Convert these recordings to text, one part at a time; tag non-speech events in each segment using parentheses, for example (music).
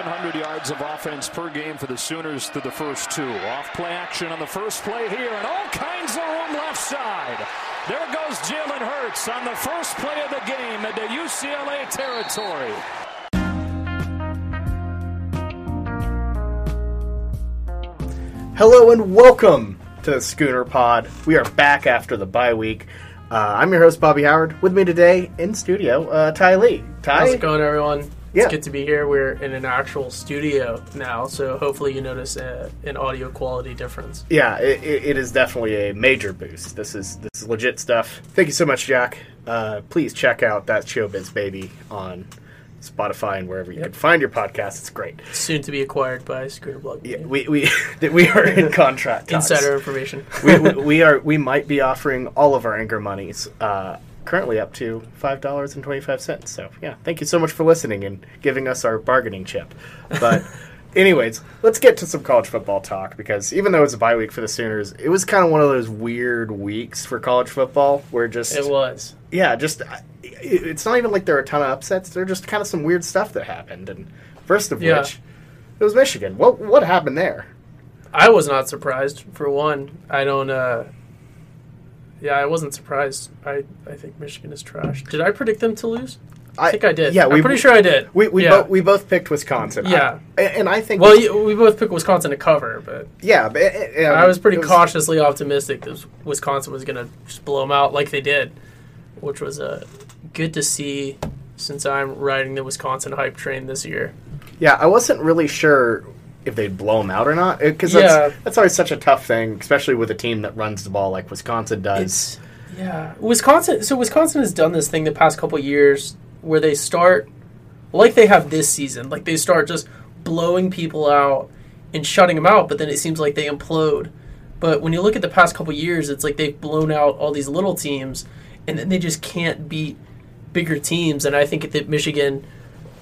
700 yards of offense per game for the Sooners through the first two. Off play action on the first play here, and all kinds of room left side. There goes Jalen Hurts on the first play of the game into UCLA territory. Hello and welcome to the Schooner Pod. We are back after the bye week. Uh, I'm your host Bobby Howard. With me today in studio, uh, Ty Lee. Ty, How's it going, everyone? Yeah. It's good to be here. We're in an actual studio now, so hopefully you notice uh an audio quality difference. yeah, it, it is definitely a major boost. This is this is legit stuff. Thank you so much, Jack. Uh, please check out that Showbiz Baby on Spotify and wherever you Yep. can find your podcast. It's great. Soon to be acquired by Scooter Blog. Yeah, we we (laughs) we are in (laughs) contract. Insider information. we, we, (laughs) we are we might be offering all of our anchor monies uh, currently up to five dollars and twenty five cents. So yeah, thank you so much for listening and giving us our bargaining chip. But (laughs) anyways, let's get to some college football talk because even though it's a bye week for the Sooners, it was kind of one of those weird weeks for college football where just it was. yeah, just it's not even like there are a ton of upsets. There are just kind of some weird stuff that happened, and first of Yeah. which it was Michigan. What what happened there? I was not surprised. For one, I don't. uh Yeah, I wasn't surprised. I I think Michigan is trash. Did I predict them to lose? I, think I did. Yeah, I'm we- pretty sure I did. We we, yeah. bo- we both picked Wisconsin. Yeah. I- and I think well, you- we both picked Wisconsin to cover, but yeah, but it- it- I was pretty it cautiously optimistic that Wisconsin was going to just blow them out like they did, which was uh, good to see since I'm riding the Wisconsin hype train this year. Yeah, I wasn't really sure if they'd blow them out or not because that's Yeah. that's always such a tough thing, especially with a team that runs the ball like Wisconsin does. It's yeah, Wisconsin. So Wisconsin has done this thing the past couple years where they start like they have this season, like they start just blowing people out and shutting them out, but then it seems like they implode. But when you look at the past couple years, it's like they've blown out all these little teams, and then they just can't beat bigger teams. And I think that Michigan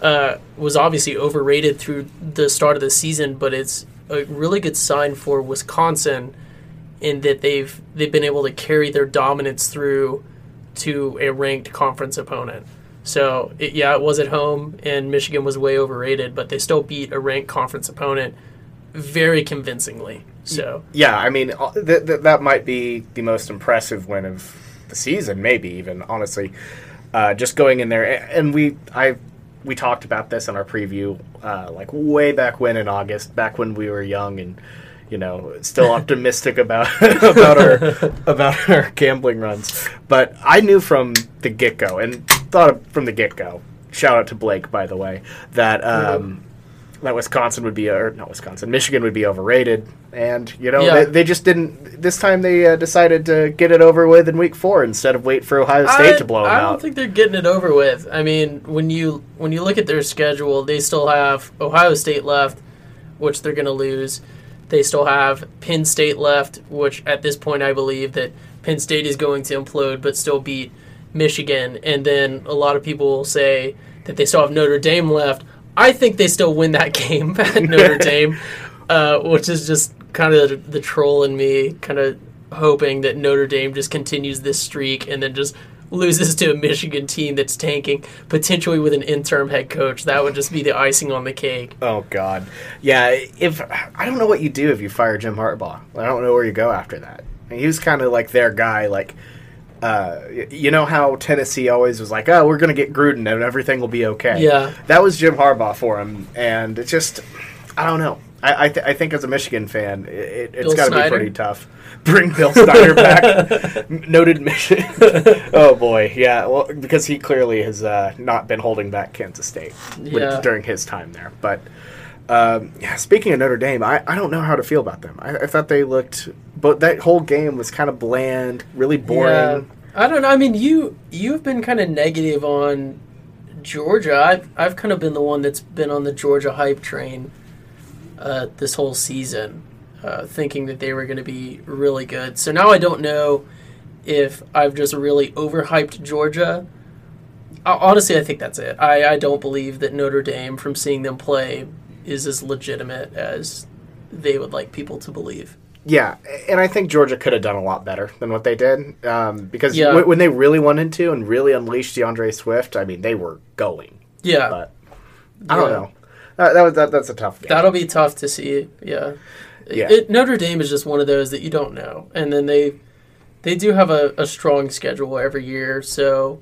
uh, was obviously overrated through the start of the season, but it's a really good sign for Wisconsin in that they've they've been able to carry their dominance through to a ranked conference opponent. So it, yeah, it was at home, and Michigan was way overrated, but they still beat a ranked conference opponent very convincingly. So yeah, I mean uh, th- th- that might be the most impressive win of the season, maybe even honestly. Uh, just going in there, and we I we talked about this in our preview, uh, like way back when in August, back when we were young and you know still (laughs) optimistic about (laughs) about our about our gambling runs. But I knew from the get go, and thought of, from the get go. Shout out to Blake, by the way, that. Um, that Wisconsin would be, or not Wisconsin, Michigan would be overrated, and you know Yeah. they, they just didn't. This time they uh, decided to get it over with in week four instead of wait for Ohio State I, to blow them out. I don't think they're getting it over with. I mean, when you when you look at their schedule, they still have Ohio State left, which they're going to lose. They still have Penn State left, which at this point I believe that Penn State is going to implode, but still beat Michigan. And then a lot of people will say that they still have Notre Dame left. I think they still win that (laughs) game at Notre (laughs) Dame, uh, which is just kind of the troll in me, kind of hoping that Notre Dame just continues this streak and then just loses to a Michigan team that's tanking, potentially with an interim head coach. That would just be the icing on the cake. oh God, yeah. If I don't know what you do if you fire Jim Harbaugh, I don't know where you go after that. And he was kind of like their guy, like. Uh, you know how Tennessee always was like, "Oh, we're going to get Gruden and everything will be okay." Yeah. that was Jim Harbaugh for him, and it's just, I don't know. I I, th- I think as a Michigan fan, it, it, it's got to be pretty tough. (laughs) Bring Bill Snyder back, (laughs) noted Michigan. (laughs) oh boy, yeah. Well, because he clearly has uh, not been holding back Kansas State Yeah. during his time there. But um, yeah, speaking of Notre Dame, I, I don't know how to feel about them. I, I thought they looked, but that whole game was kind of bland, really boring. Yeah. I don't know. I mean, you you've been kind of negative on Georgia. I've I've kind of been the one that's been on the Georgia hype train uh, this whole season, uh, thinking that they were going to be really good. So now I don't know if I've just really overhyped Georgia. Uh, honestly, I think that's it. I, I don't believe that Notre Dame, from seeing them play, is as legitimate as they would like people to believe. Yeah, and I think Georgia could have done a lot better than what they did um, because Yeah. w- when they really wanted to and really unleashed D'Andre Swift, I mean, they were going. Yeah, But I don't know. Uh, that was that, that's a tough game. That'll be tough to see. Yeah. Yeah. It, Notre Dame is just one of those that you don't know, and then they they do have a, a strong schedule every year, so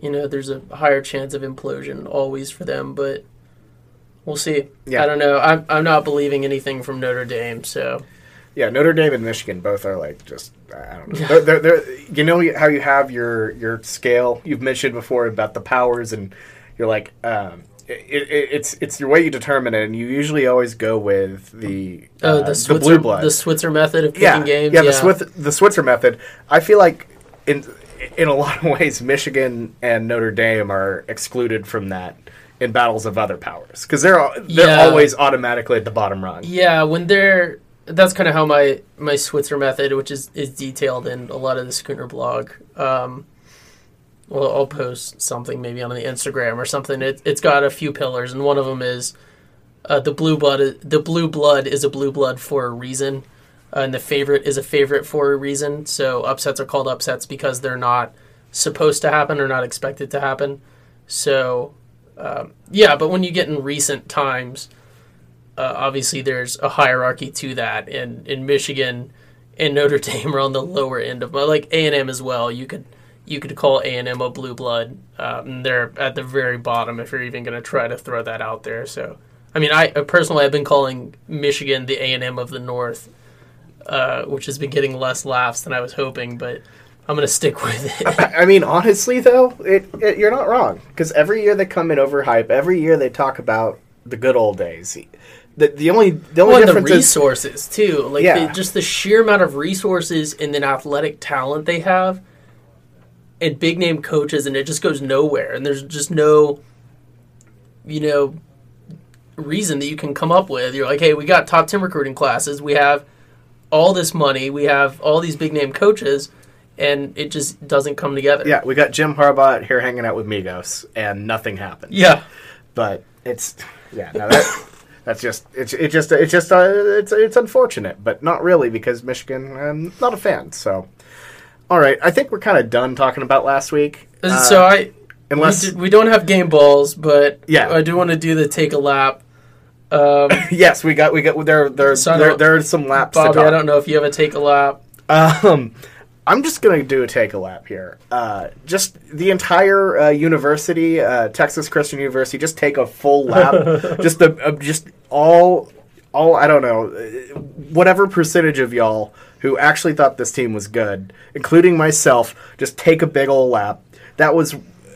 you know there's a higher chance of implosion always for them, but we'll see. Yeah. I don't know. I'm I'm not believing anything from Notre Dame, so Yeah, Notre Dame and Michigan both are like just I don't know. They're, they're, they're, you know how you have your your scale you've mentioned before about the powers and you're like um, it, it, it's it's your way you determine it and you usually always go with the oh uh, the the Switzer blue blood the Switzer method of picking yeah games. yeah the Switzer the Switzer method. I feel like in in a (laughs) lot of ways Michigan and Notre Dame are excluded from that in battles of other powers because they're they're Yeah. always automatically at the bottom rung. Yeah, when they're that's kind of how my my Switzer method, which is is detailed in a lot of the Schooner blog. Um, well, I'll post something maybe on the Instagram or something. It, it's got a few pillars, and one of them is uh, the blue blood. The blue blood is a blue blood for a reason, uh, and the favorite is a favorite for a reason. So upsets are called upsets because they're not supposed to happen or not expected to happen. So um, yeah, but when you get in recent times uh, obviously there's a hierarchy to that and in michigan and notre (laughs) dame are on the lower end of but like a&m as well you could you could call a&m a blue blood um, they're at the very bottom if you're even going to try to throw that out there so i mean i personally i've been calling michigan the a&m of the north uh, which has been getting less laughs than i was hoping but i'm going to stick with it I mean, honestly, though, it, it you're not wrong because every year they come in overhype. Every year they talk about the good old days. The, the only the only Well, and the difference is resources too, like Yeah. the, just the sheer amount of resources and then athletic talent they have, and big name coaches, and it just goes nowhere. And there's just no, you know, reason that you can come up with. You're like, hey, we got top ten recruiting classes, we have all this money, we have all these big name coaches, and it just doesn't come together. yeah, we got Jim Harbaugh here hanging out with Migos, and nothing happened. yeah. But it's yeah, no, that, that's just it's it just it's just uh, it's it's unfortunate, but not really because Michigan. I'm not a fan, so. All right, I think we're kind of done talking about last week. Uh, so I unless we, we don't have game balls, but Yeah. I do want to do the take a lap. Um, (laughs) yes, we got we got there there So there, there are some laps Bobby. I don't know if you have a take a lap. Um, I'm just gonna do a take a lap here. Uh, just the entire uh, university, uh, Texas Christian University, just take a full lap. (laughs) just the uh, just all all I don't know, uh, whatever percentage of y'all who actually thought this team was good, including myself, just take a big old lap. That was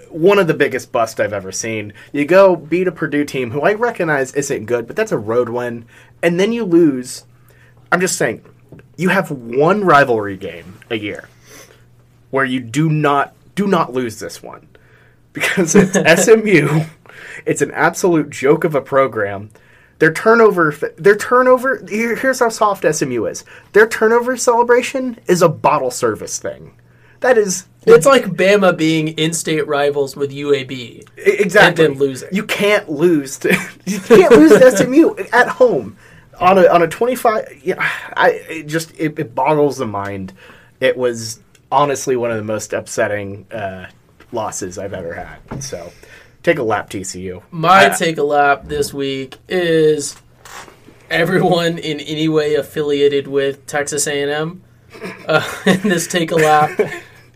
one of the biggest busts I've ever seen. You go beat a Purdue team who I recognize isn't good, but that's a road win, and then you lose. I'm just saying, you have one rivalry game a year where you do not do not lose this one because it's (laughs) SMU. It's an absolute joke of a program. Their turnover, their turnover. Here, here's how soft SMU is. Their turnover celebration is a bottle service thing. That is It's like Bama being in-state rivals with UAB. Exactly. And then losing. You can't lose. To, (laughs) you can't lose (laughs) to SMU at home on a on a twenty five. Yeah, I it just it, it boggles the mind. It was honestly one of the most upsetting uh, losses I've ever had. So take a lap, TCU. My Uh, take a lap this week is everyone in any way affiliated with Texas A&M. Uh, (laughs) and this take a lap.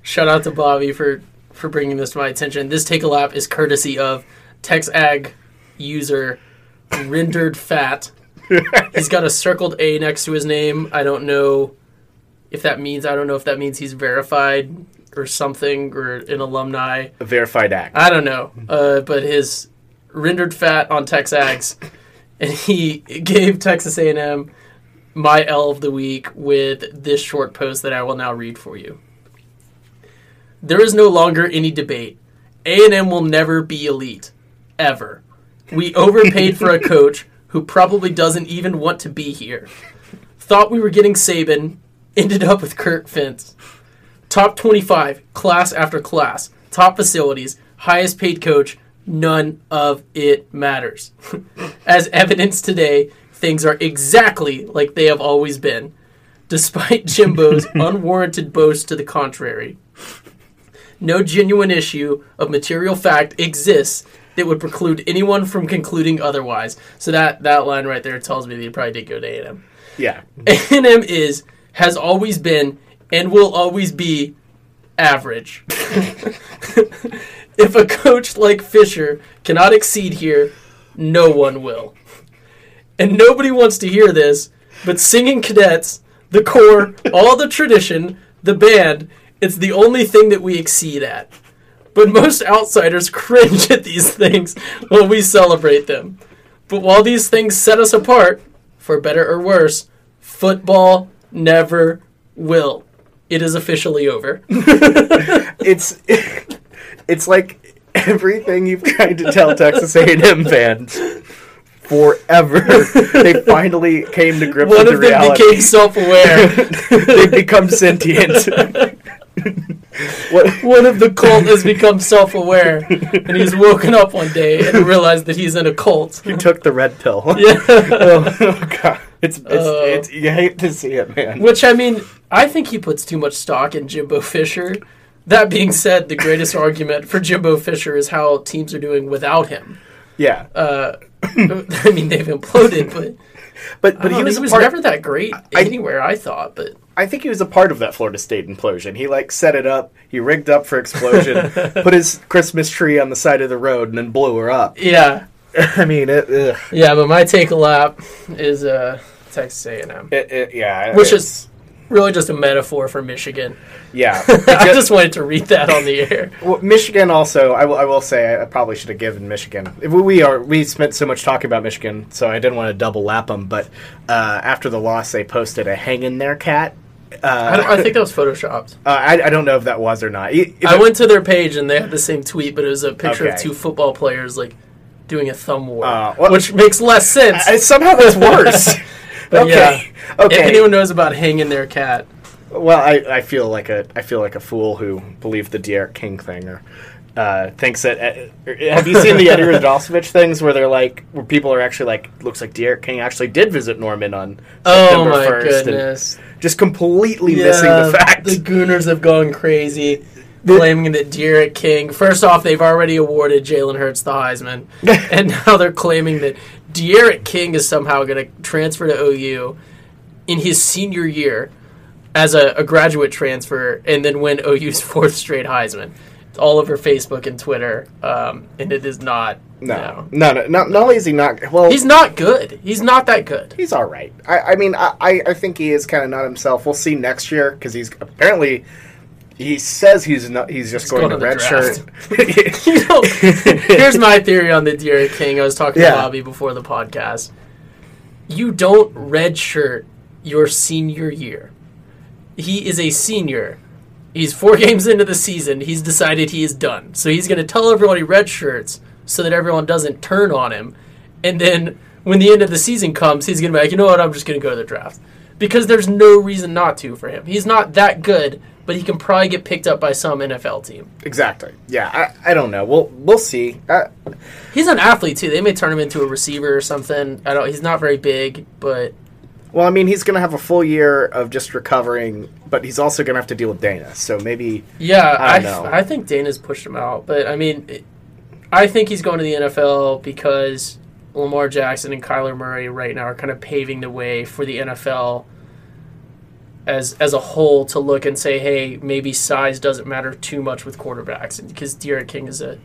shout out to Bobby for for bringing this to my attention. This take a lap is courtesy of TexAg user rendered fat. He's got a circled A next to his name. I don't know if that means I don't know if that means he's verified or something or an alumni. a verified act. I don't know, uh, but his rendered fat on Texags, and he gave Texas A&M my L of the week with this short post that I will now read for you. There is no longer any debate. A&M will never be elite, ever. We overpaid for a coach who probably doesn't even want to be here. Thought we were getting Saban, ended up with Kirk Ferentz. Top 25, class after class, top facilities, highest paid coach, none of it matters. (laughs) As evidenced today, things are exactly like they have always been, despite Jimbo's (laughs) unwarranted boast to the contrary. No genuine issue of material fact exists that would preclude anyone from concluding otherwise. So that that line right there tells me that he probably did go to A&M. Yeah. A&M is has always been and will always be average. (laughs) if a coach like Fisher cannot exceed here, no one will. And nobody wants to hear this, but singing cadets, the corps, all the tradition, the band, it's the only thing that we exceed at. But most outsiders cringe at these things while we celebrate them. But while these things set us apart, for better or worse, football never will. It is officially over. (laughs) It's it's like everything you've tried to tell Texas A&M fans forever. (laughs) they finally came to grips One with of the them reality. became self aware. (laughs) They've become sentient. What, One of the cult has become self aware. And he's woken up one day and realized that he's in a cult. you took the red pill. (laughs) Yeah. oh, oh, god, it's it's, Oh. it's you hate to see it, man. Which, I mean, I think he puts too much stock in Jimbo Fisher. That being said, the greatest argument for Jimbo Fisher is how teams are doing without him. Yeah, Uh, I mean, they've imploded, but, but but he he was, a was part, never that great I- anywhere, I thought. But I think he was a part of that Florida State implosion. He like set it up. He rigged up for explosion. (laughs) put his Christmas tree on the side of the road and then blew her up. yeah, (laughs) I mean, it, ugh. yeah. But my take a lap is uh, Texas A&M, It, it, yeah, which is really just a metaphor for Michigan. yeah. (laughs) I just wanted to read that on the air. Well, Michigan also, I will, I will say, I probably should have given Michigan. We are we spent so much talking about Michigan, so I didn't want to double lap them. But uh, after the loss, they posted a "hang in there, cat." I, Uh, don't, I think that was photoshopped. (laughs) uh, I, I don't know if that was or not. E- if I went to their page and they had the same tweet, but it was a picture of two football players like doing a thumb war, Uh, well- which makes less sense. I, somehow that's worse. (laughs) But okay, If okay. anyone knows about hanging their cat, Well, I, I feel like a I feel like a fool who believed the D'Eriq King thing or uh, thinks that. Uh, have you seen the Eddie (laughs) Radosevich things where they're like where people are actually like looks like D'Eriq King actually did visit Norman on oh September my 1st and goodness, just completely missing the fact. the Gooners have gone crazy. (laughs) Claiming that D'Eriq King, first off, they've already awarded Jalen Hurts the Heisman, (laughs) and now they're claiming that Derek King is somehow going to transfer to OU in his senior year as a, a graduate transfer and then win OU's fourth straight Heisman. All over Facebook and Twitter, um, and it is not. no, no, no, not, not only is he not well, He's not good. He's not that good. he's all right. I, I mean, I, I think he is kind of not himself. We'll see next year because he's apparently he says he's not. He's just going, going to redshirt. (laughs) (laughs) You know, here's my theory on the D'Eriq King. I was talking Yeah. to Bobby before the podcast. You don't redshirt your senior year. He is a senior. He's four (laughs) games into the season. He's decided he is done. So he's going to tell everyone he redshirts so that everyone doesn't turn on him. And then when the end of the season comes, he's going to be like, you know what? I'm just going to go to the draft. Because there's no reason not to for him. He's not that good, but he can probably get picked up by some NFL team. exactly. Yeah, I, I don't know. We'll we'll see. Uh, He's an athlete too. They may turn him into a receiver or something. I don't. He's not very big, but well, I mean, he's going to have a full year of just recovering, but he's also going to have to deal with Dana. So maybe yeah, I I. I think Dana's pushed him out. But I mean, it- I think he's going to the NFL because Lamar Jackson and Kyler Murray right now are kind of paving the way for the NFL as as a whole to look and say, hey, maybe size doesn't matter too much with quarterbacks because D'Eriq King is a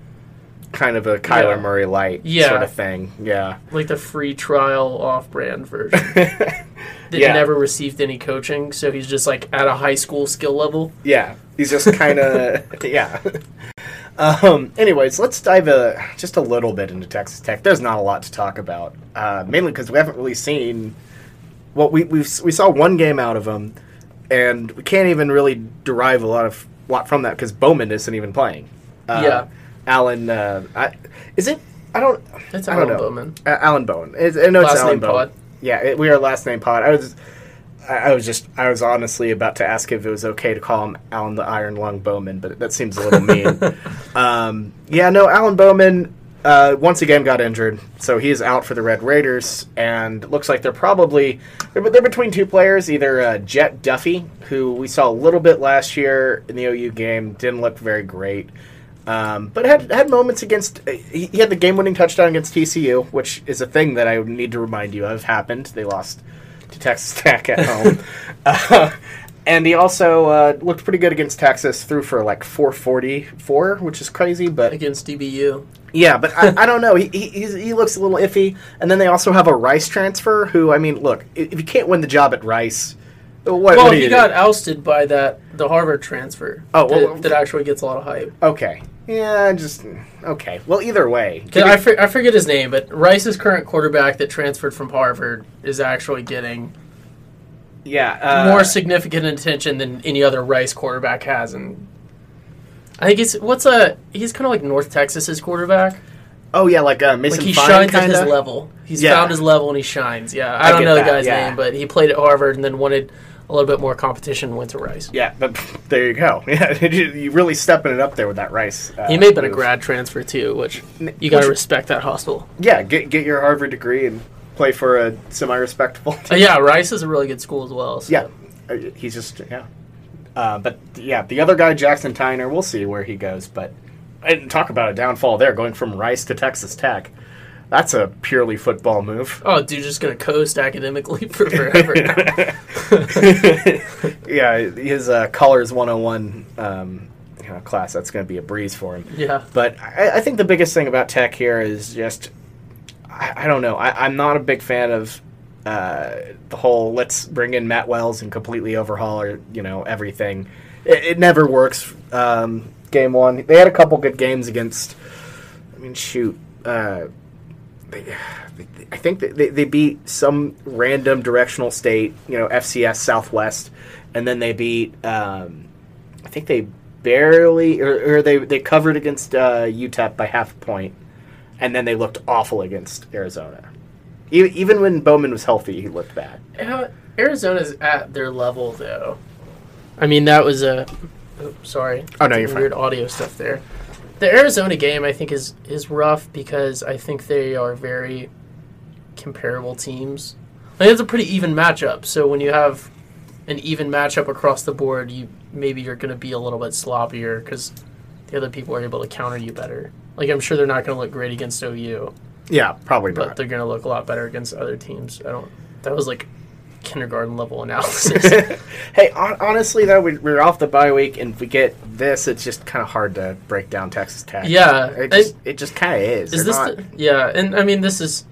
kind of a Kyler Yeah. Murray light Yeah. sort of thing. Yeah. like the free trial off-brand version (laughs) that Yeah. never received any coaching, so he's just like at a high school skill level. Yeah, he's just kind of (laughs) yeah. Um, anyways, let's dive a, just a little bit into Texas Tech. There's not a lot to talk about, uh, mainly because we haven't really seen. Well, we we we saw one game out of them, and we can't even really derive a lot of lot from that because Bowman isn't even playing. Uh, Yeah. Alan, uh, I, is it? I don't. It's I don't Alan know. Bowman. Uh, Alan Bowen. It's, I know it's Alan name Bowen. Pod. Yeah, it, we are last name pod. I was, I, I was just, I was honestly about to ask if it was okay to call him Alan the Iron Lung Bowman, but that seems a little mean. (laughs) um, yeah, no, Alan Bowman uh, once again got injured, so he is out for the Red Raiders, and it looks like they're probably they're, they're between two players, either uh, Jett Duffey, who we saw a little bit last year in the OU game, didn't look very great. Um, but had had moments against. He, he had the game-winning touchdown against TCU, which is a thing that I need to remind you of happened. They lost to Texas (laughs) Tech at home, (laughs) uh, and he also uh, looked pretty good against Texas. Threw for like 444, which is crazy, but against DBU. yeah, but I, I don't know. He, he he looks a little iffy. And then they also have a Rice transfer, who I mean, look, if you can't win the job at Rice, what, Well, what he you got do? ousted by that the Harvard transfer. Oh, that, well, that actually gets a lot of hype. Okay, yeah, just okay. Well, either way, I, for, I forget his name, but Rice's current quarterback that transferred from Harvard is actually getting yeah, uh, more significant attention than any other Rice quarterback has. And I think he's what's a he's kind of like North Texas's quarterback. Oh yeah, like uh, Mason Like he Fine, shines at his level. He's Yeah. found his level and he shines. Yeah, I, I don't know the guy's yeah. name, but he played at Harvard and then wanted a little bit more competition. and Went to Rice. Yeah, but (laughs) there you go. (laughs) Yeah, (laughs) you really stepping it up there with that Rice. Uh, He may have been a grad transfer too, which you got to respect that hustle. Yeah, get get your Harvard degree and play for a semi-respectable. Team. Uh, yeah, Rice is a really good school as well. So. Yeah, Uh, he's just yeah. Uh, but yeah, the other guy, Jackson Tyner, we'll see where he goes. But I didn't talk about a downfall there, going from Rice to Texas Tech. That's a purely football move. Oh, dude, just gonna coast academically (laughs) for forever. (laughs) yeah, his uh, Colors 101 um, you know, class, that's going to be a breeze for him. yeah. But I, I think the biggest thing about Tech here is just, I, I don't know. I, I'm not a big fan of uh, the whole let's bring in Matt Wells and completely overhaul or you know everything. It, it never works. Um, game one, they had a couple good games against. I mean, shoot. Uh, they, I think they, they beat some random directional state, you know, FCS Southwest, and then they beat. Um, I think they barely, or, or they they covered against uh, UTEP by half a point, and then they looked awful against Arizona. E- Even when Bowman was healthy, he looked bad. Uh, Arizona's at their level, though. I mean, that was a. Oh, sorry. Oh, no, you're fine. Weird audio stuff there. The Arizona game, I think, is is rough because I think they are very comparable teams. Like, it's a pretty even matchup. So when you have an even matchup across the board, you maybe you're going to be a little bit sloppier because the other people are able to counter you better. Like I'm sure they're not going to look great against OU, Yeah, probably but not. they're going to look a lot better against other teams. I don't. That was like kindergarten level (laughs) analysis. hey, hon- honestly though, we, we're off the bye week, and if we get this, it's just kind of hard to break down Texas Tech. Yeah, it just, it just kind of is. Is They're this? not- The, yeah, and I mean this is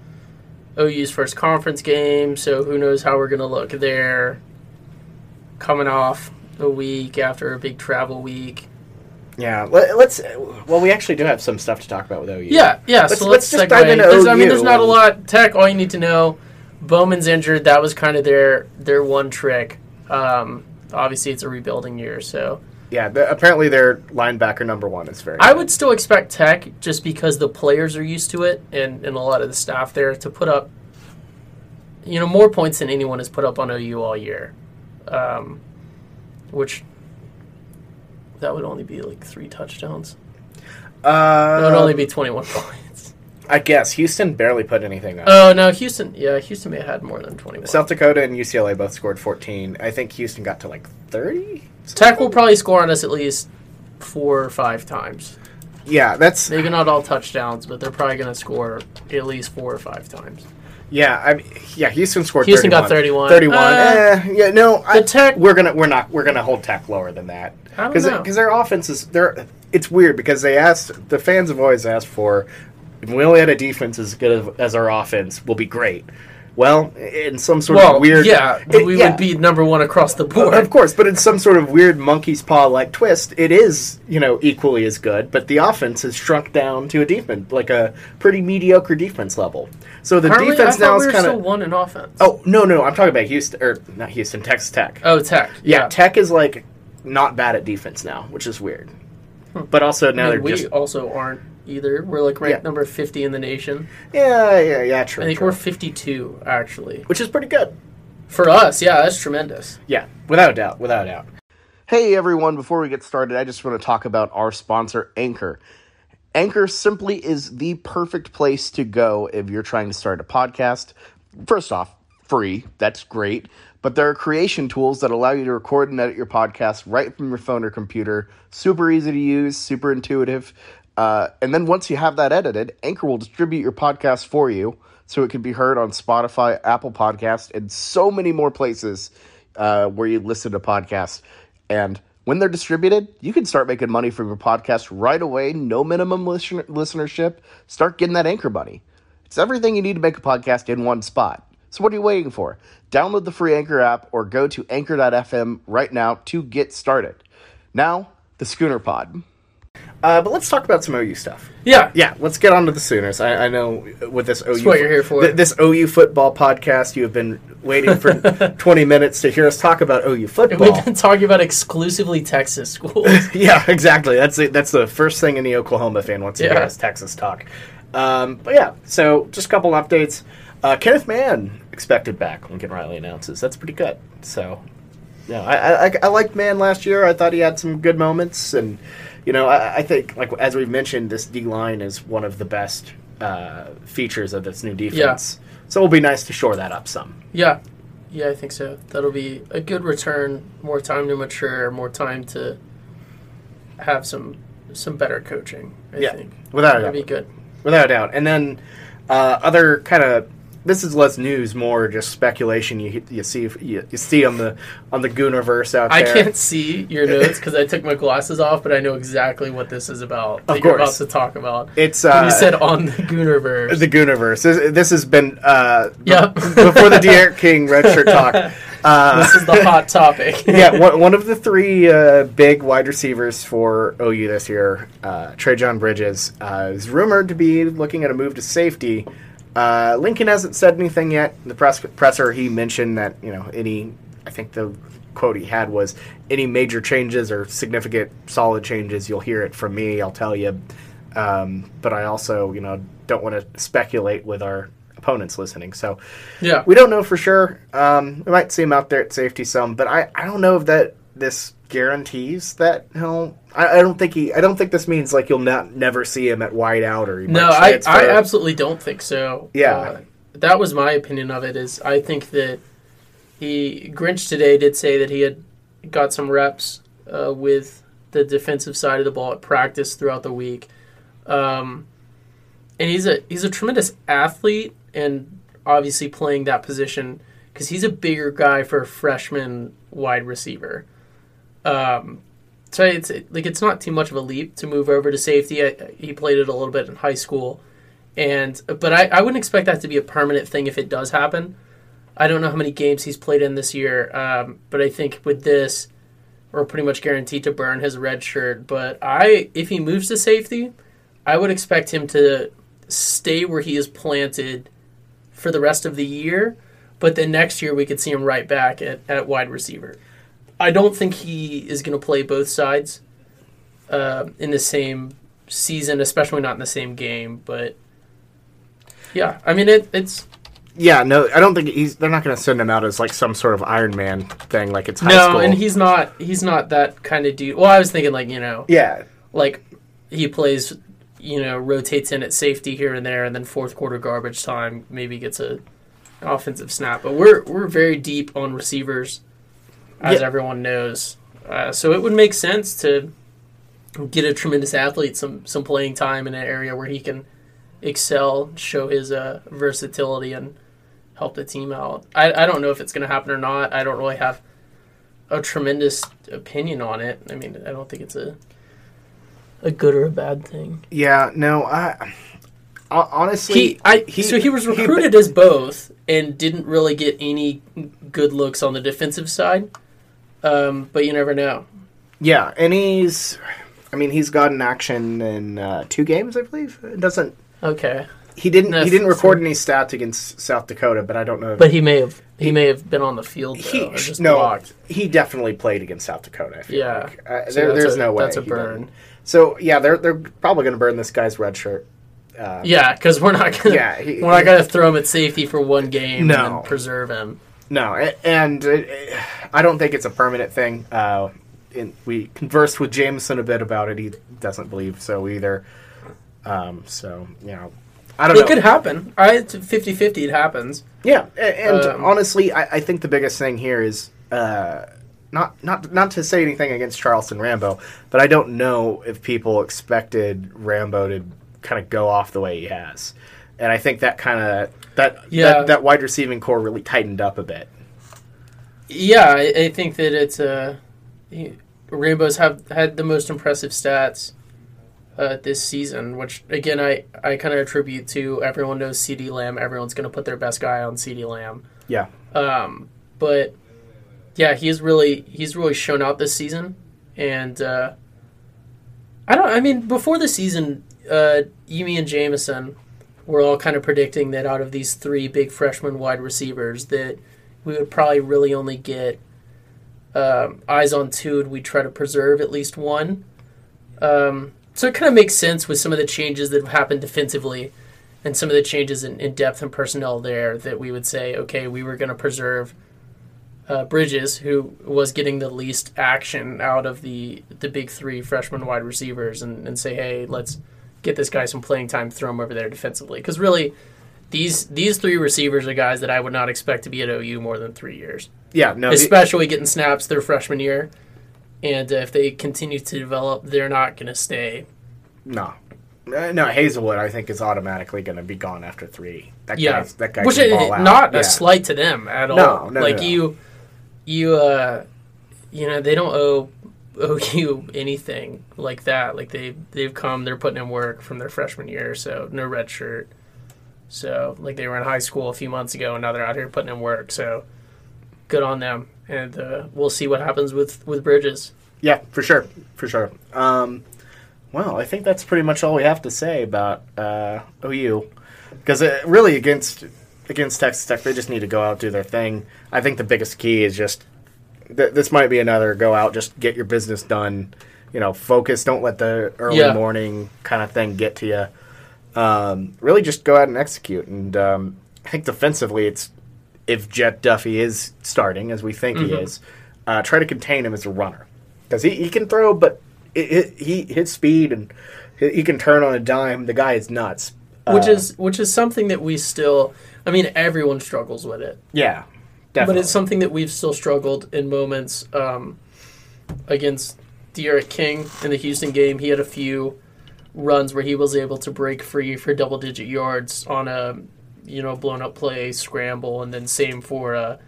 OU's first conference game, so who knows how we're gonna look there. Coming off a week after a big travel week. yeah, let, let's. Well, we actually do have some stuff to talk about with OU. Yeah, yeah. Let's- so let's let's, just dive into There's- I mean, there's not a lot. Tech. All you need to know. Bowman's injured. That was kind of their their one trick. Um, obviously, it's a rebuilding year, so yeah. The, apparently, their linebacker number one is very. I good. would still expect Tech just because the players are used to it and, and a lot of the staff there to put up, you know, more points than anyone has put up on OU all year, um, which that would only be like three touchdowns. Uh, It would only be twenty one points. I guess Houston barely put anything up. Oh no, Houston. Yeah, Houston may have had more than twenty. South Dakota and UCLA both scored 14. I think Houston got to like 30. Tech will probably score on us at least four or five times. Yeah, that's Maybe not all touchdowns, but they're probably going to score at least four or five times. yeah. I mean, yeah. Houston scored. Houston 31. got 31. 31. Uh, eh, yeah, no. I, Tech- We're gonna we're not we're gonna hold Tech lower than that I don't because because their offense is they're it's weird because they asked the fans have always asked for if we only had a defense as good as, our offense, we'll be great. Well, in some sort Well, of weird, yeah, it- we yeah. would be number one across the board. Of course, but in some sort of weird monkey's paw like twist, it is you know equally as good. But the offense has shrunk down to a defense like a pretty mediocre defense level. So the defense now we is kind of one in offense. oh no no I'm talking about Houston or not Houston Texas Tech. oh, Tech. yeah, Tech is like not bad at defense now, which is weird. Hmm. But also now I mean, they're we just also aren't either. We're like ranked Yeah. number fifty in the nation. yeah yeah yeah true. I think true. we're fifty-two actually. which is pretty good. For us, yeah, that's tremendous. Yeah, without a doubt, without a doubt. Hey everyone, before we get started, I just want to talk about our sponsor, Anchor. Anchor simply is the perfect place to go if you're trying to start a podcast. First off, free. That's great. But there are creation tools that allow you to record and edit your podcast right from your phone or computer. Super easy to use, super intuitive. Uh, and then once you have that edited, Anchor will distribute your podcast for you so it can be heard on Spotify, Apple Podcast, and so many more places uh, where you listen to podcasts. And when they're distributed, you can start making money from your podcast right away. No minimum listen- listenership. Start getting that Anchor money. It's everything you need to make a podcast in one spot. So what are you waiting for? Download the free Anchor app or go to anchor.fm right now to get started. Now, the Schooner Pod. Uh, but let's talk about some OU stuff. Yeah. Yeah, let's get on to the Sooners. I, I know with this OU, what you're here for. th- this OU football podcast, you have been waiting for (laughs) 20 minutes to hear us talk about OU football. We've been talking about exclusively Texas schools. (laughs) yeah, exactly. That's the, that's the first thing any Oklahoma fan wants to hear is Texas talk. Um, but yeah, so just a couple updates. Uh, Kenneth Mann expected back. Lincoln Riley announces that's pretty good. So yeah, I, I, I, I liked Mann last year. I thought he had some good moments, and you know, I, I think like as we've mentioned, this D line is one of the best uh, features of this new defense. Yeah. So it'll be nice to shore that up some. yeah. Yeah, I think so. That'll be a good return. More time to mature, more time to have some some better coaching. I Yeah, think. without a That'd doubt. be good. without a doubt. And then uh, other kind of this is less news, more just speculation. You you see you, you see on the on the Goonerverse out there. I can't see your (laughs) notes because I took my glasses off, but I know exactly what this is about. That Of you're about to talk about. It's uh, you said on the Goonerverse. the Goonerverse. This, this has been uh, (laughs) Yep. before the D'Eriq King red shirt talk. (laughs) Uh, this is the hot topic. yeah, one, one of the three uh, big wide receivers for OU this year, uh, Trejan Bridges, uh, is rumored to be looking at a move to safety. Uh, Lincoln hasn't said anything yet. The press presser, he mentioned that you know any. I think the quote he had was any major changes or significant solid changes, you'll hear it from me. I'll tell you. Um, but I also, you know, don't want to speculate with our opponents listening. So Yeah. we don't know for sure. Um, we might see him out there at safety some, but I, I don't know if that this guarantees that he'll. I, I don't think he. I don't think this means like you'll not never see him at wide out or No, I. I absolutely don't think so. Yeah. Uh, that was my opinion of it. Is I think that he Grinch today did say that he had got some reps uh, with the defensive side of the ball at practice throughout the week, um, and he's a he's a tremendous athlete and obviously playing that position because he's a bigger guy for a freshman wide receiver. Um, so it's like it's not too much of a leap to move over to safety. I, he played it a little bit in high school, and but I, I wouldn't expect that to be a permanent thing if it does happen. I don't know how many games he's played in this year, um, but I think with this, we're pretty much guaranteed to burn his red shirt. But I, if he moves to safety, I would expect him to stay where he is planted for the rest of the year. But then next year we could see him right back at, at wide receiver. I don't think he is going to play both sides uh, in the same season, especially not in the same game. But yeah, I mean it, it's Yeah, no, I don't think he's. They're not going to send him out as like some sort of Iron Man thing, like it's high no, school. and he's not he's not that kind of dude. Well, I was thinking like you know yeah, like he plays you know rotates in at safety here and there, and then fourth quarter garbage time maybe gets a offensive snap. But we're we're very deep on receivers, as Yeah. everyone knows. Uh, so it would make sense to get a tremendous athlete some some playing time in an area where he can excel, show his uh, versatility, and help the team out. I, I don't know if it's going to happen or not. I don't really have a tremendous opinion on it. I mean, I don't think it's a a good or a bad thing. yeah. No, I honestly, He, I, so he was recruited as both and didn't really get any good looks on the defensive side. Um, but you never know. Yeah, and he's. I mean, he's gotten action in uh, two games, I believe. It doesn't. Okay, He didn't. No, he didn't record any stats against South Dakota, but I don't know. but he may have he may have been on the field though, he just no, blocked. he definitely played against South Dakota. I feel Yeah. like. Uh, So there, there's a- no way that's a burn. didn't. So yeah, they're they're probably going to burn this guy's red shirt. Uh, Yeah, because we're not gonna Yeah, he- we're not gonna throw him at safety for one game No. and preserve him. No, and uh, I don't think it's a permanent thing. Uh, in, we conversed with Jameson a bit about it. He doesn't believe so either. Um, so you know, I don't It know. could happen. I it's 50-50 it happens. Yeah, and Um, honestly, I, I think the biggest thing here is uh, not not not to say anything against Charleston Rambo, but I don't know if people expected Rambo to kind of go off the way he has, and I think that kind of that, Yeah. that that wide receiving core really tightened up a bit. Yeah, I, I think that it's uh, Rambo's have had the most impressive stats uh, this season, which again I, I kind of attribute to everyone knows CeeDee Lamb. Everyone's going to put their best guy on CeeDee Lamb. Yeah, Um, but yeah, he's really he's really shown out this season, and uh, I don't. I mean, before the season, uh, Yumi and Jameson were all kind of predicting that out of these three big freshman wide receivers, that we would probably really only get um, eyes on two, and we try to preserve at least one. Um, so it kind of makes sense with some of the changes that have happened defensively and some of the changes in, in depth and personnel there that we would say, okay, we were going to preserve uh, Bridges, who was getting the least action out of the the big three freshman wide receivers, and, and say, hey, let's get this guy some playing time, throw him over there defensively, because really. These these three receivers are guys that I would not expect to be at OU more than three years, yeah, no, the- especially getting snaps their freshman year. And uh, if they continue to develop, they're not going to stay no, Uh, no. Haselwood, I think, is automatically going to be gone after three. That Yeah, guy's, that guy which is not Yeah. a slight to them at all. No, no, like no. you, you, uh, you know, they don't owe owe you anything like that. Like they they've come, they're putting in work from their freshman year, so no red shirt. So like they were in high school a few months ago, and now they're out here putting in work. So good on them, and uh, we'll see what happens with with Bridges. Yeah, for sure, for sure. Um, well, I think that's pretty much all we have to say about uh, OU, because really against against Texas Tech, they just need to go out do their thing. I think the biggest key is just th- this might be another go out, just get your business done. You know, focus. Don't let the early Yeah. morning kind of thing get to you. Um, really, just go out and execute. And um, I think defensively, it's if Jett Duffey is starting as we think he is, uh, try to contain him as a runner because he, he can throw, but it, it, he his speed and he, he can turn on a dime. The guy is nuts. Which Uh, is which is something that we still. I mean, everyone struggles with it. yeah, But it's something that we've still struggled in moments um, against D'Eriq King in the Houston game. He had a few runs where he was able to break free for double digit yards on a you know blown up play scramble, and then same for uh,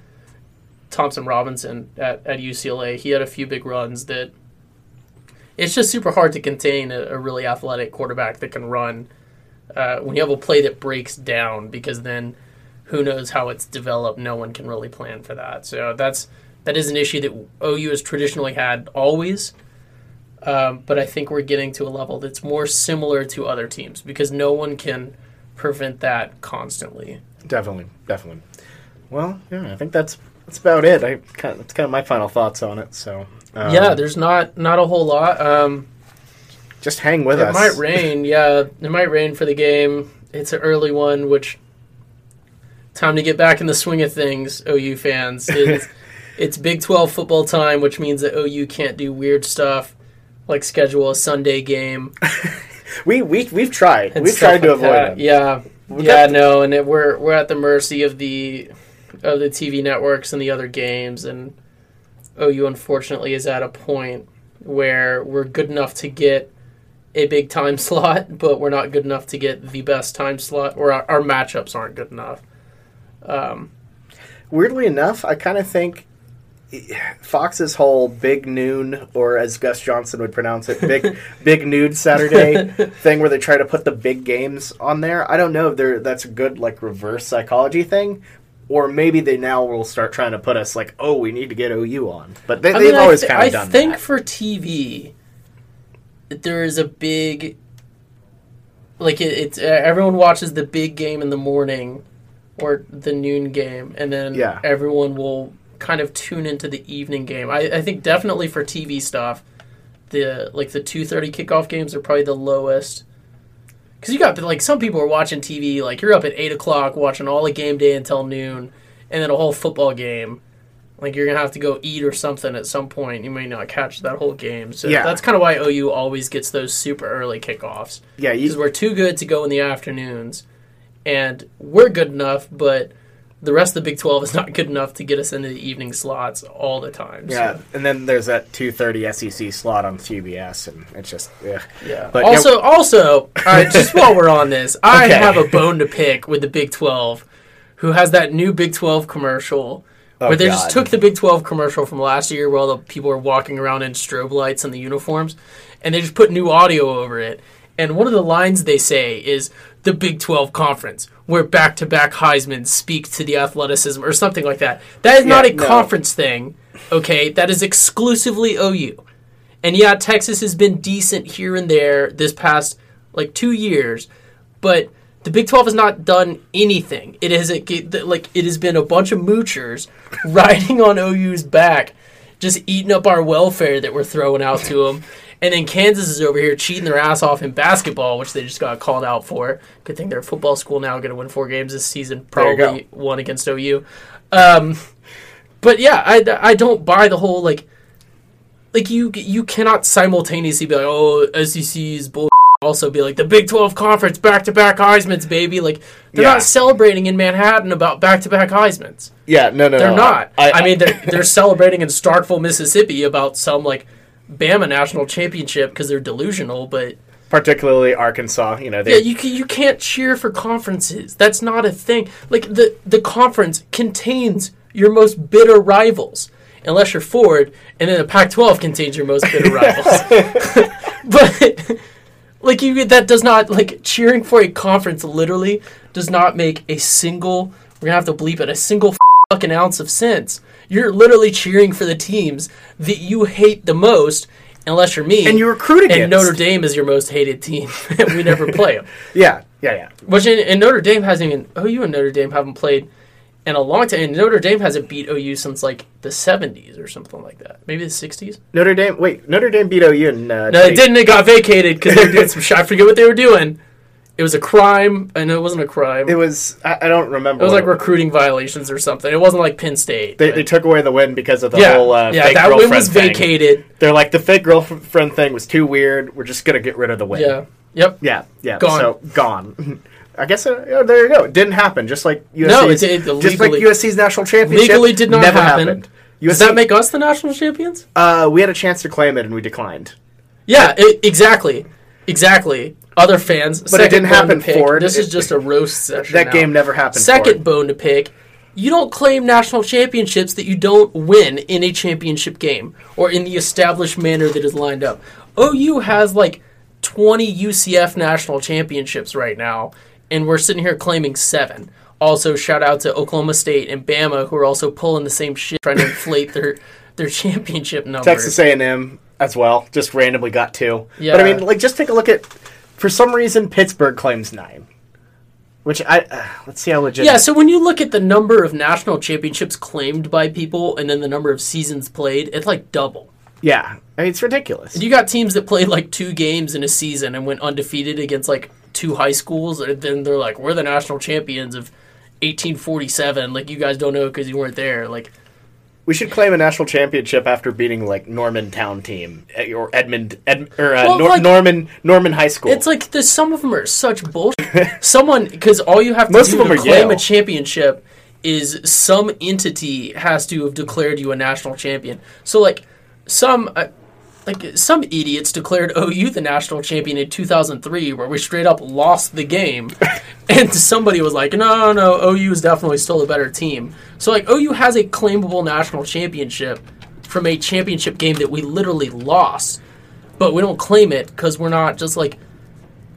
Thompson Robinson at, at UCLA. He had a few big runs that it's just super hard to contain a, a really athletic quarterback that can run uh, when you have a play that breaks down because then who knows how it's developed. No one can really plan for that. So that's that is an issue that OU has traditionally had always. Um, but I think we're getting to a level that's more similar to other teams because no one can prevent that constantly. definitely, definitely. Well, yeah, I think that's that's about it. I kind of, that's kind of my final thoughts on it. So um, yeah, there's not not a whole lot. Um, just hang with it us. It might rain. Yeah, it might rain for the game. It's an early one, which time to get back in the swing of things. OU fans, it's, (laughs) it's Big Twelve football time, which means that OU can't do weird stuff like schedule a Sunday game. (laughs) We we we've tried. We've tried to like avoid that. it. Yeah, We yeah, no, and it, we're we're at the mercy of the of the TV networks and the other games, and OU unfortunately is at a point where we're good enough to get a big time (laughs) slot, but we're not good enough to get the best time slot, or our, our matchups aren't good enough. Um, Weirdly enough, I kind of think Fox's whole big noon, or as Gus Johnson would pronounce it, big (laughs) big nude Saturday thing, where they try to put the big games on there. I don't know if that's a good like reverse psychology thing, or maybe they now will start trying to put us like, oh, we need to get OU on. But they, they've mean, always thi- kind of done I think that. for TV, there is a big, like it, it's uh, everyone watches the big game in the morning, or the noon game, and then Yeah. everyone will kind of tune into the evening game. I, I think definitely for TV stuff, the like the two thirty kickoff games are probably the lowest. Because you got like some people are watching TV, like you're up at eight o'clock watching all the game day until noon, and then a whole football game. Like you're gonna have to go eat or something at some point. You may not catch that whole game. So Yeah. that's kind of why OU always gets those super early kickoffs Yeah, because we're too good to go in the afternoons. And we're good enough, but the rest of the Big 12 is not good enough to get us into the evening slots all the time. Yeah, and then there's that 2:30 SEC slot on CBS, and it's just yeah. yeah. But also, also, all right, just while we're on this, (laughs) I Okay. have a bone to pick with the Big 12, who has that new Big 12 commercial. Oh, where they God. just took the Big 12 commercial from last year where all the people were walking around in strobe lights and the uniforms, and they just put new audio over it. And one of the lines they say is the Big 12 conference, where back to back Heisman speak to the athleticism or something like that. That is not a no. conference thing, okay? That is exclusively OU. And yeah, Texas has been decent here and there this past like two years, but the Big Twelve has not done anything. It has like it has been a bunch of moochers (laughs) riding on OU's back, just eating up our welfare that we're throwing out to them. And then Kansas is over here cheating their ass off in basketball, which they just got called out for. Good thing they're a football school now, going to win four games this season. Probably one against OU. Um, but yeah, I, I don't buy the whole like like you you cannot simultaneously be like, oh, SEC is bull. Also, be like the Big Twelve conference back to back Heisman's, baby. Like they're Yeah. not celebrating in Manhattan about back to back Heisman's. Yeah, no, no, They're no, not. I, I, mean, they're they're celebrating in Starkville, Mississippi, about some like Bama national championship because they're delusional. But particularly Arkansas. You know, yeah, you you can't cheer for conferences. That's not a thing. Like the the conference contains your most bitter rivals, unless you're Ford, and then the Pac-12 contains your most bitter (laughs) rivals. (laughs) but like you, that does not like cheering for a conference. Literally, does not make a single. We're gonna have to bleep it. A single fucking ounce of sense. You're literally cheering for the teams that you hate the most. Unless you're me, And you recruit against. and Notre Dame is your most hated team, (laughs) and we never play them. (laughs) yeah, yeah, yeah. Which in, and Notre Dame hasn't even OU and Notre Dame haven't played in a long time. And Notre Dame hasn't beat OU since like the seventies or something like that, maybe the sixties. Notre Dame. Wait, Notre Dame beat OU in. Uh, No, it didn't. It got vacated because they were doing some shit. I forget what they were doing. It was a crime. I know it wasn't a crime. It was. I, I don't remember. It was like recruiting violations or something. It wasn't like Penn State. They, but- they took away the win because of the yeah, whole uh, yeah. fake That win was thing. vacated. They're like the fake girlfriend thing was too weird. We're just gonna get rid of the win. Yeah. Yep. yeah, yeah. Gone. So gone. (laughs) I guess uh, yeah, there you go. It didn't happen. Just like USC's, No, it- it just like USC's national championship Legally did not never happen. happened. Does that make us the national champions? uh, we had a chance to claim it and we declined. Yeah, it, exactly, exactly. Other fans, but it didn't happen for. This It- is just a roast session. That now. game never happened. Second bone to pick. You don't claim national championships that you don't win in a championship game or in the established manner that is lined up. OU has like 20 UCF national championships right now, and we're sitting here claiming seven. Also, shout out to Oklahoma State and Bama, who are also pulling the same shit, trying to (laughs) inflate their their championship numbers. Texas A&M as well, just randomly got two. Yeah. But I mean, like, just take a look at. For some reason, Pittsburgh claims nine, which I uh, let's see how legit. Yeah, so when you look at the number of national championships claimed by people and then the number of seasons played, it's like double. yeah, I mean, it's ridiculous. And You got teams that played like two games in a season and went undefeated against like two high schools, and then they're like, "We're the national champions of 1847." Like you guys don't know because you weren't there. Like, We should claim a national championship after beating like Norman Town team or Edmond Ed, or uh, Well, Nor- like- Norman Norman High School. it's like the, some of them are such bullshit. (laughs) Someone because all you have to Most do to claim Yale. a championship is some entity has to have declared you a national champion. So like some. Uh, like some idiots declared OU the national champion in 2003, where we straight up lost the game, (laughs) and somebody was like, "No, no, no, OU is definitely still a better team." So like OU has a claimable national championship from a championship game that we literally lost, but we don't claim it because we're not just like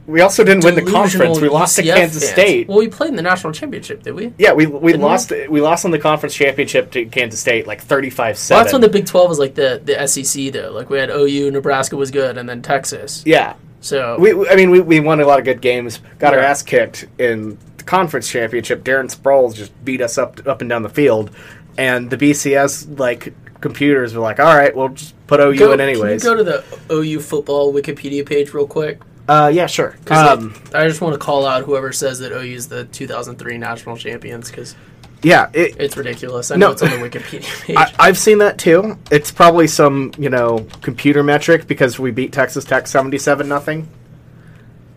we also didn't win the conference. We lost to Kansas fans. State. Well, we played in the national championship, did we? yeah, we we Didn't lost we lost on the conference championship to Kansas State like thirty five Well, that's when the Big 12 was like the the SEC though. Like we had OU, Nebraska was good, and then Texas. yeah. So We, we- I mean, we, we won a lot of good games. Got our ass kicked in the conference championship. Darren Sproles just beat us up up and down the field, and the BCS like computers were like, "All right, we'll just put OU Go- in anyways." Can you go to the OU football Wikipedia page real quick? Uh, yeah, sure. like, Um, I just want to call out whoever says that OU is the 2003 national champions because yeah, it, it's ridiculous. I No. know it's on the Wikipedia (laughs) page. I, I've seen that too. It's probably some you know computer metric because we beat Texas Tech seventy seven nothing.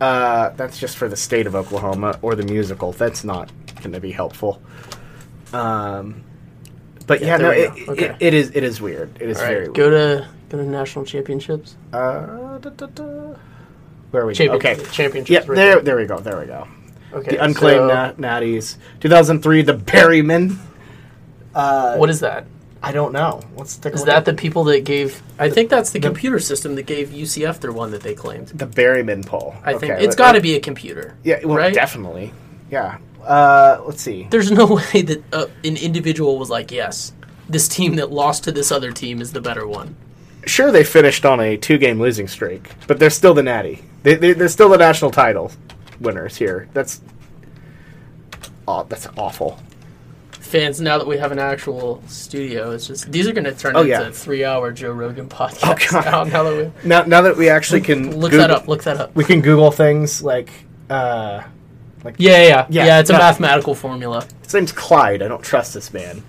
Uh, that's just for the state of Oklahoma or the musical. That's not going to be helpful. Um, but yeah, Yeah, no, it. Okay. it, it is. It is weird. It is very right, go weird. to go to national championships. Uh, da, da, da. Where are we? Champion- okay, championships Yeah, right there, there. there we go. There we go. Okay, The unclaimed so- nat- natties. 2003, the Berryman. Uh, What is that? I don't know. Let's take Is that at the people that gave? I think that's the computer system that gave UCF their one that they claimed. the Berryman poll? I think it's got to be a computer. Yeah, well, right? definitely. Yeah. Uh, let's see. There's no (laughs) way that uh, an individual was like, "Yes, this team that lost to this other team is the better one." Sure, they finished on a two-game losing streak, but they're still the natty. They, they, they're still the national title winners here. That's. Oh, that's awful. Fans, now that we have an actual studio, it's just these are going to turn Oh, into yeah. three-hour Joe Rogan podcasts. God. (laughs) now, now that we (laughs) Now, now that we actually can (laughs) look that up, look that up. we can Google things like. Uh, like Yeah, yeah, yeah. Yeah, Yeah, it's a mathematical formula. his name's Clyde. I don't trust this man.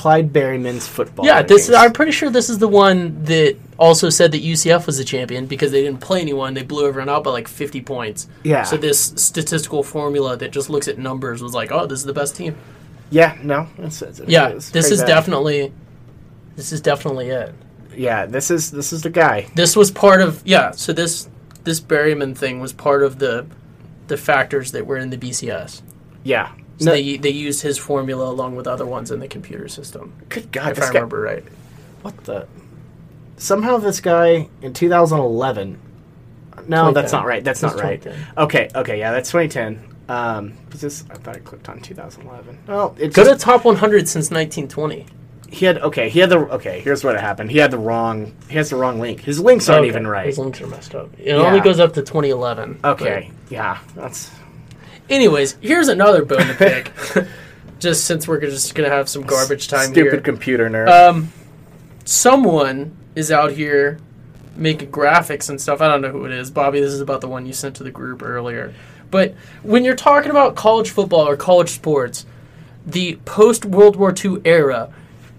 Clyde Berryman's football. Yeah, this rankings. I'm pretty sure this is the one that also said that UCF was the champion because they didn't play anyone. They blew everyone out by like 50 points. Yeah. So this statistical formula that just looks at numbers was like, oh, this is the best team. Yeah, no, it's, it's, Yeah, it's this is bad. definitely, this is definitely it. Yeah, this is this is the guy. This was part of yeah. So this this Berryman thing was part of the the factors that were in the BCS. Yeah. So No, they they used his formula along with other ones in the computer system. good God, If I guy. remember right. What the? Somehow this guy in 2011. No, that's not right. That's not right. Okay, okay, yeah, that's 2010. Um, this? I thought I clicked on 2011. Well, it's Go to top 100 since 1920. he had okay. He had the okay. Here's what happened. He had the wrong. He has the wrong link. His links aren't Okay, even right. His links are messed up. It Yeah. only goes up to 2011. Okay, yeah, that's anyways, here's another bone to pick. (laughs) just since we're just gonna have some garbage time stupid here. computer nerd. Um, someone is out here making graphics and stuff. I don't know who it is. Bobby, this is about the one you sent to the group earlier. But when you're talking about college football or college sports, the post World War II era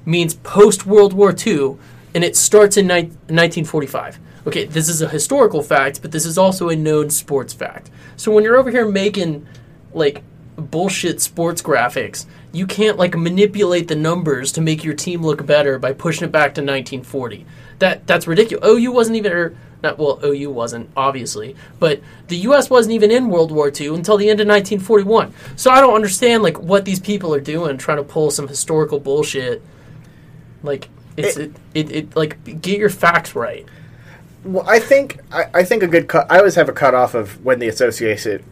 means post World War II, and it starts in ni- 1945. Okay, this is a historical fact, but this is also a known sports fact. So when you're over here making like bullshit sports graphics, you can't like manipulate the numbers to make your team look better by pushing it back to 1940. That that's ridiculous. OU wasn't even or not well, OU wasn't obviously, but the U.S. wasn't even in World War II until the end of 1941. So I don't understand like what these people are doing, trying to pull some historical bullshit. Like it's it, it, it like get your facts right. Well, I think I, I think a good cut. I always have a cutoff of when the associated,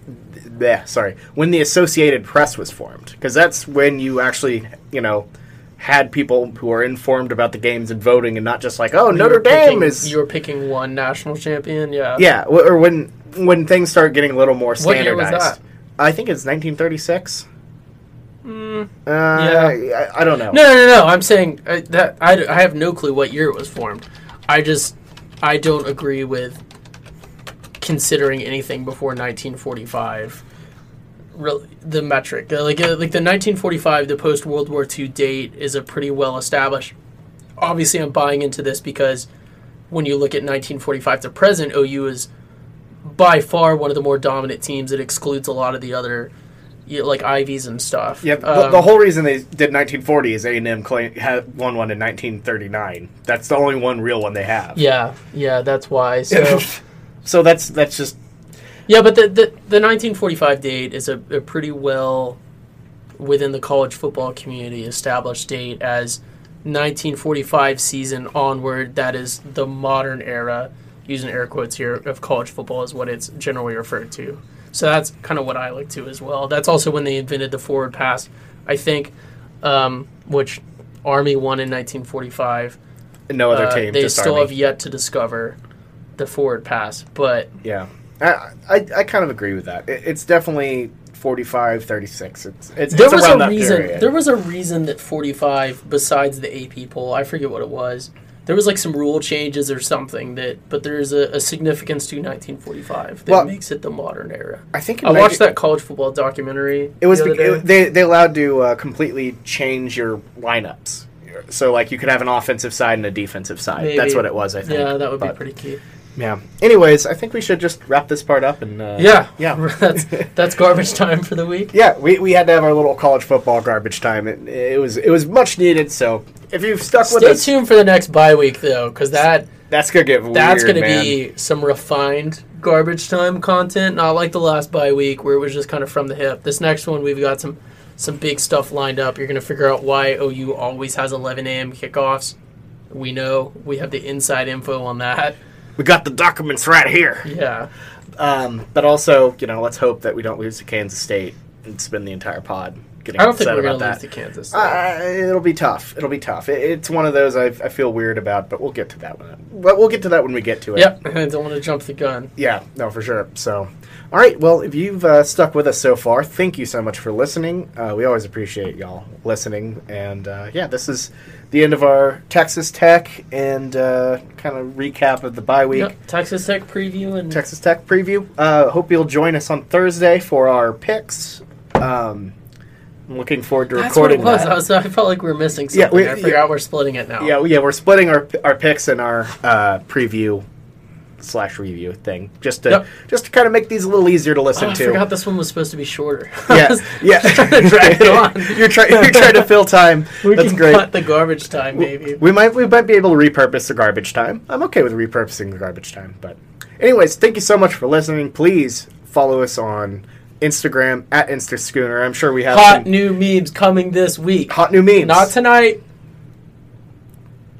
bleh, sorry, when the Associated Press was formed, because that's when you actually, you know, had people who are informed about the games and voting, and not just like, oh, Notre Dame picking- is, you were picking one national champion. Yeah. yeah, w- or when when things start getting a little more What year standardized. was that? I think it's 1936. Mm, Uh, yeah. I, I don't know. No, no, no. I'm saying uh, that I, I have no clue what year it was formed. I just I don't agree with considering anything before 1945. Real, the metric Uh, like uh, like the 1945, the post World War II date is a pretty well established. Obviously, I'm buying into this because when you look at 1945 to present, OU is by far one of the more dominant teams. It excludes a lot of the other, you know, like Ivies and stuff. Yeah, the, Um, the whole reason they did 1940 is A&M claim, had won one in 1939. That's the only one real one they have. Yeah, yeah, that's why. (laughs) So so that's that's just yeah, but the, the the 1945 date is a, a pretty well within the college football community established date as 1945 season onward. That is the modern era, using air quotes here, of college football is what it's generally referred to. So that's kind of what I like to as well. That's also when they invented the forward pass, I think, um, which Army won in 1945. no other Uh, team. they still Army. have yet to discover the forward pass, but Yeah, I, I I kind of agree with that. It, it's definitely 45, 36. It's it's, there it's was around a that reason. period. There was a reason that 45, besides the AP poll, I forget what it was. There was like some rule changes or something that, but there's a, a significance to 1945 that Well- makes it the modern era. I think I watched that college football documentary. It was the it, they they allowed to uh, completely change your lineups. So like you could have an offensive side and a defensive side. Maybe. That's what it was. I think. yeah, that would be pretty key. Yeah. Anyways, I think we should just wrap this part up and uh, Yeah, yeah. (laughs) that's that's garbage time for the week. Yeah, we, we had to have our little college football garbage time. It, it was it was much needed. So if you've stuck with us Stay tuned for the next bye week though, because that that's gonna get that's weird, going to man. be some refined garbage time content. Not like the last bye week where it was just kind of from the hip. This next one we've got some some big stuff lined up. You're going to figure out why OU always has 11 a.m. kickoffs. We know we have the inside info on that. We got the documents right here. Yeah. Um, but also, you know, let's hope that we don't lose to Kansas State and spend the entire pod getting I don't think we're about going to that. lose to Kansas. Uh, it'll be tough. It'll be tough. It, it's one of those I, I feel weird about, but we'll get to that one. But we'll get to that when we get to it. yep. (laughs) I don't want to jump the gun. Yeah, no, for sure. So, all right. Well, if you've uh, stuck with us so far, thank you so much for listening. Uh, we always appreciate y'all listening. And uh, yeah, this is the end of our Texas Tech and uh, kind of recap of the bye week. Yep. Texas Tech preview and Texas Tech preview. Uh, hope you'll join us on Thursday for our picks. Um, I'm looking forward to that's what it recording was. that. I was. I felt like we were missing something. Yeah, we- I forgot yeah. we're splitting it now. Yeah, yeah, we're splitting our our picks and our uh, preview slash review thing just to Yep. just to kind of make these a little easier to Oh, listen I to. I forgot this one was supposed to be shorter. (laughs) (laughs) Yeah, yeah. trying to (laughs) drag it on. you're trying you're trying to fill time. we That's can great. cut the garbage time, maybe. We might we might be able to repurpose the garbage time. I'm okay with repurposing the garbage time, but anyways, thank you so much for listening. Please follow us on Instagram at InstaSchooner. I'm sure we have Hot some new memes coming this week. hot new memes. Not tonight.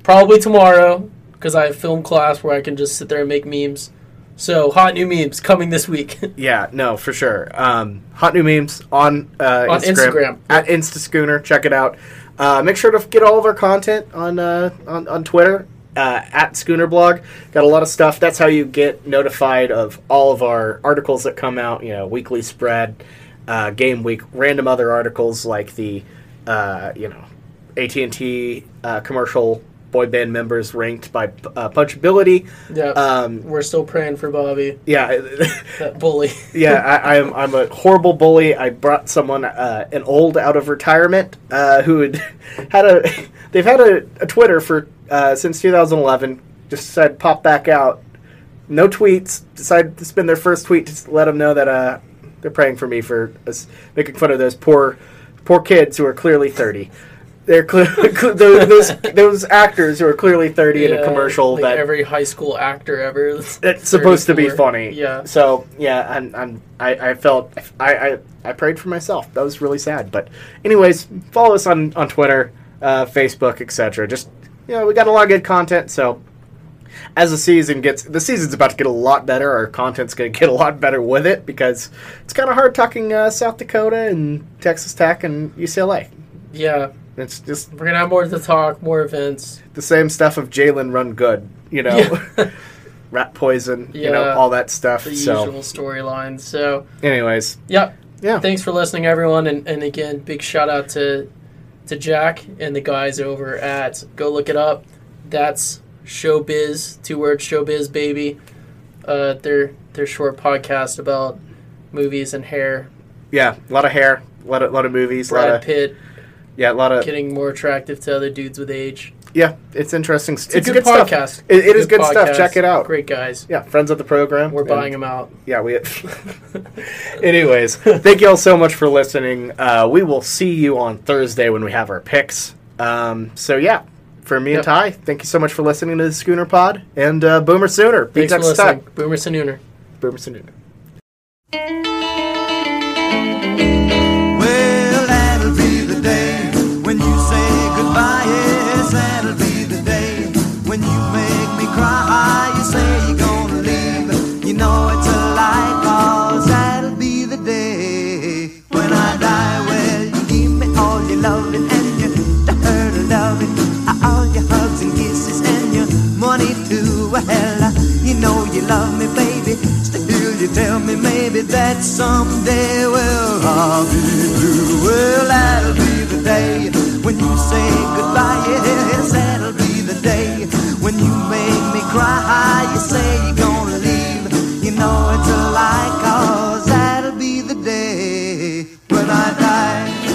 Probably tomorrow, because I have film class where I can just sit there and make memes. So hot new memes coming this week. (laughs) Yeah, no, for sure. Um, hot new memes on uh, On Instagram, at InstaSchooner. Check it out. Uh, make sure to get all of our content on uh, on, on Twitter uh, at Schooner Blog. Got a lot of stuff. That's how you get notified of all of our articles that come out. You know, weekly spread, uh, game week, random other articles like the uh, you know AT and T uh, commercial boy band members ranked by uh, punchability. yeah, Um, we're still praying for Bobby, yeah. (laughs) that bully. (laughs) yeah, I, I'm I'm a horrible bully. I brought someone uh, an old out of retirement uh, who had (laughs) had a they've had a, a Twitter for uh, since 2011. Just said pop back out, no tweets. Decided to spend their first tweet to let them know that uh, they're praying for me for us making fun of those poor poor kids who are clearly 30. They're clear, (laughs) those, those those actors who are clearly 30 in a commercial like that every high school actor ever. it's (laughs) supposed to be funny. Yeah. So yeah, I'm, I'm I, I felt I, I I prayed for myself. That was really sad. But anyways, follow us on on Twitter, uh, Facebook, etc. Just you know, we got a lot of good content. So as the season gets, the season's about to get a lot better. Our content's going to get a lot better with it because it's kind of hard talking uh, South Dakota and Texas Tech and UCLA. Yeah, It's just we're gonna have more to talk, more events. the same stuff of Jalen run good, you know, Yeah. (laughs) rat poison, you know, all that stuff. The so, usual storylines. So, anyways, yep. yeah. Thanks for listening, everyone, and, and again, big shout out to to Jack and the guys over at Go Look It Up. That's Showbiz, two words, Showbiz, baby. Uh, their their short podcast about movies and hair. Yeah, a lot of hair, a lot of, lot of movies, a lot Brad of Pitt yeah, a lot of getting more attractive to other dudes with age. Yeah. It's interesting. It's, It's, a good, good, stuff. podcast. It- it is Good good stuff. Check it out. Great guys. Yeah, friends of the program. We're buying them out. Yeah, we. (laughs) (laughs) Anyways, thank you all so much for listening. Uh, we will see you on Thursday when we have our picks. Um, so yeah, for me and Ty, thank you so much for listening to the Schooner Pod and uh, Boomer Sooner. Thanks for listening. Boomer Sanooner. Boomer Sooner. That'll be the day when you make me cry. You say you're gonna leave. You know it's a lie, cause that'll be the day when I die. Well, you give me all your loving and your hurt of loving, uh, all your hugs and kisses and your money too. Well, uh, you know you love me, baby. Still, you tell me maybe that someday, well, I'll be blue. Well, that'll be the day when you say goodbye. Yes, that'll be the day when you make me cry. You say you're gonna leave. You know it's a lie, cause that'll be the day when I die.